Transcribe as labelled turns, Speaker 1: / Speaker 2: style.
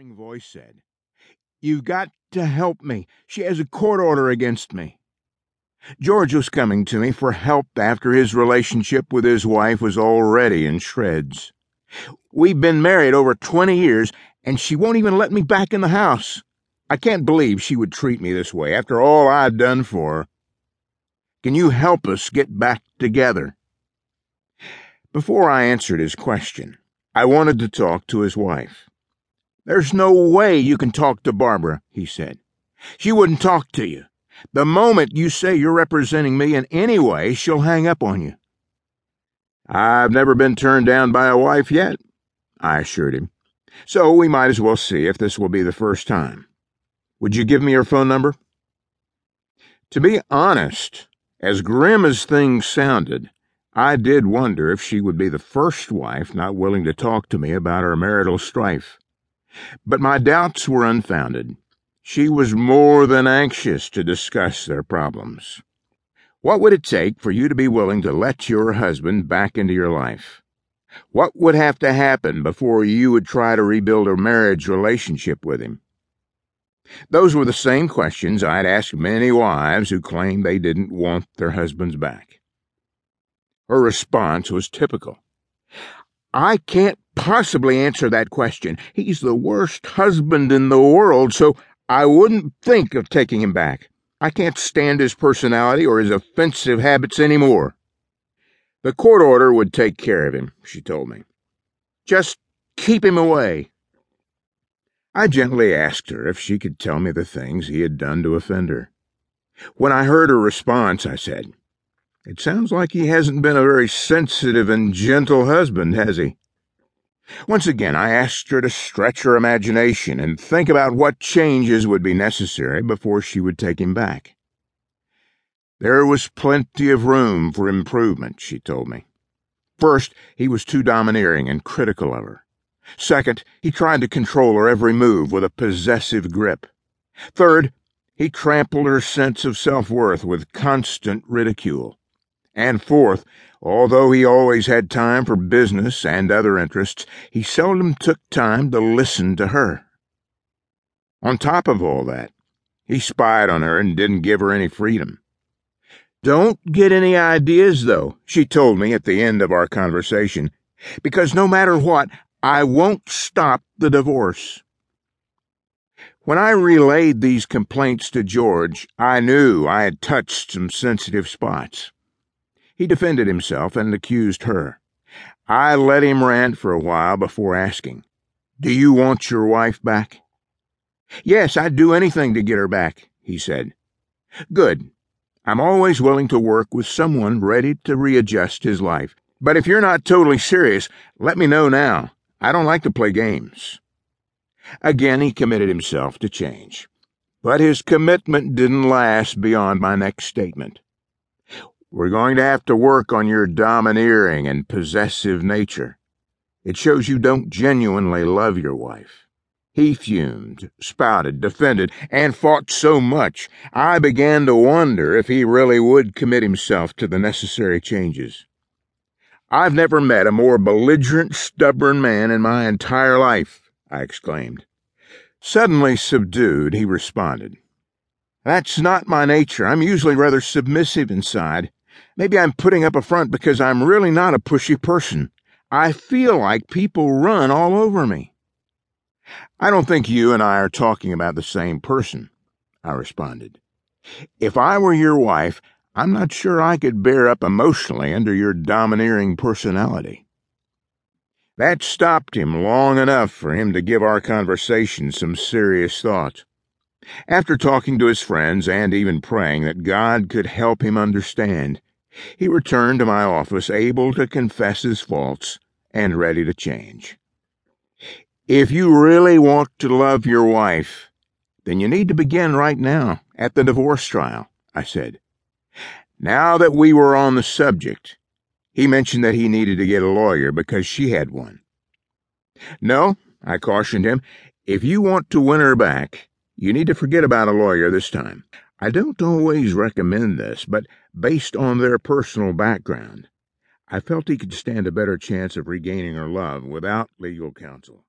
Speaker 1: faltering voice said, You've got to help me. She has a court order against me. George was coming to me for help after his relationship with his wife was already in shreds. We've been married over 20 years, and she won't even let me back in the house. I can't believe she would treat me this way after all I've done for her. Can you help us get back together? Before I answered his question, I wanted to talk to his wife. There's no way you can talk to Barbara, he said. She wouldn't talk to you. The moment you say you're representing me in any way, she'll hang up on you. I've never been turned down by a wife yet, I assured him. So we might as well see if this will be the first time. Would you give me your phone number? To be honest, as grim as things sounded, I did wonder if she would be the first wife not willing to talk to me about her marital strife. But my doubts were unfounded. She was more than anxious to discuss their problems. What would it take for you to be willing to let your husband back into your life? What would have to happen before you would try to rebuild a marriage relationship with him? Those were the same questions I'd asked many wives who claimed they didn't want their husbands back. Her response was typical. I can't possibly answer that question. He's the worst husband in the world, so I wouldn't think of taking him back. I can't stand his personality or his offensive habits any more. The court order would take care of him, she told me. Just keep him away. I gently asked her if she could tell me the things he had done to offend her. When I heard her response, I said, it sounds like he hasn't been a very sensitive and gentle husband, has he? Once again, I asked her to stretch her imagination and think about what changes would be necessary before she would take him back. There was plenty of room for improvement, she told me. First, he was too domineering and critical of her. Second, he tried to control her every move with a possessive grip. Third, he trampled her sense of self worth with constant ridicule. And fourth, although he always had time for business and other interests, he seldom took time to listen to her. On top of all that, he spied on her and didn't give her any freedom. Don't get any ideas, though, she told me at the end of our conversation, because no matter what, I won't stop the divorce. When I relayed these complaints to George, I knew I had touched some sensitive spots. He defended himself and accused her. I let him rant for a while before asking, Do you want your wife back? Yes, I'd do anything to get her back, he said. Good. I'm always willing to work with someone ready to readjust his life. But if you're not totally serious, let me know now. I don't like to play games. Again, he committed himself to change. But his commitment didn't last beyond my next statement. We're going to have to work on your domineering and possessive nature. It shows you don't genuinely love your wife. He fumed, spouted, defended, and fought so much, I began to wonder if he really would commit himself to the necessary changes. I've never met a more belligerent, stubborn man in my entire life, I exclaimed. Suddenly subdued, he responded. That's not my nature. I'm usually rather submissive inside. Maybe I'm putting up a front because I'm really not a pushy person. I feel like people run all over me. I don't think you and I are talking about the same person, I responded. If I were your wife, I'm not sure I could bear up emotionally under your domineering personality. That stopped him long enough for him to give our conversation some serious thought. After talking to his friends and even praying that God could help him understand, he returned to my office able to confess his faults and ready to change. If you really want to love your wife, then you need to begin right now at the divorce trial, I said. Now that we were on the subject, he mentioned that he needed to get a lawyer because she had one. No, I cautioned him, if you want to win her back, you need to forget about a lawyer this time. I don't always recommend this, but based on their personal background, I felt he could stand a better chance of regaining her love without legal counsel.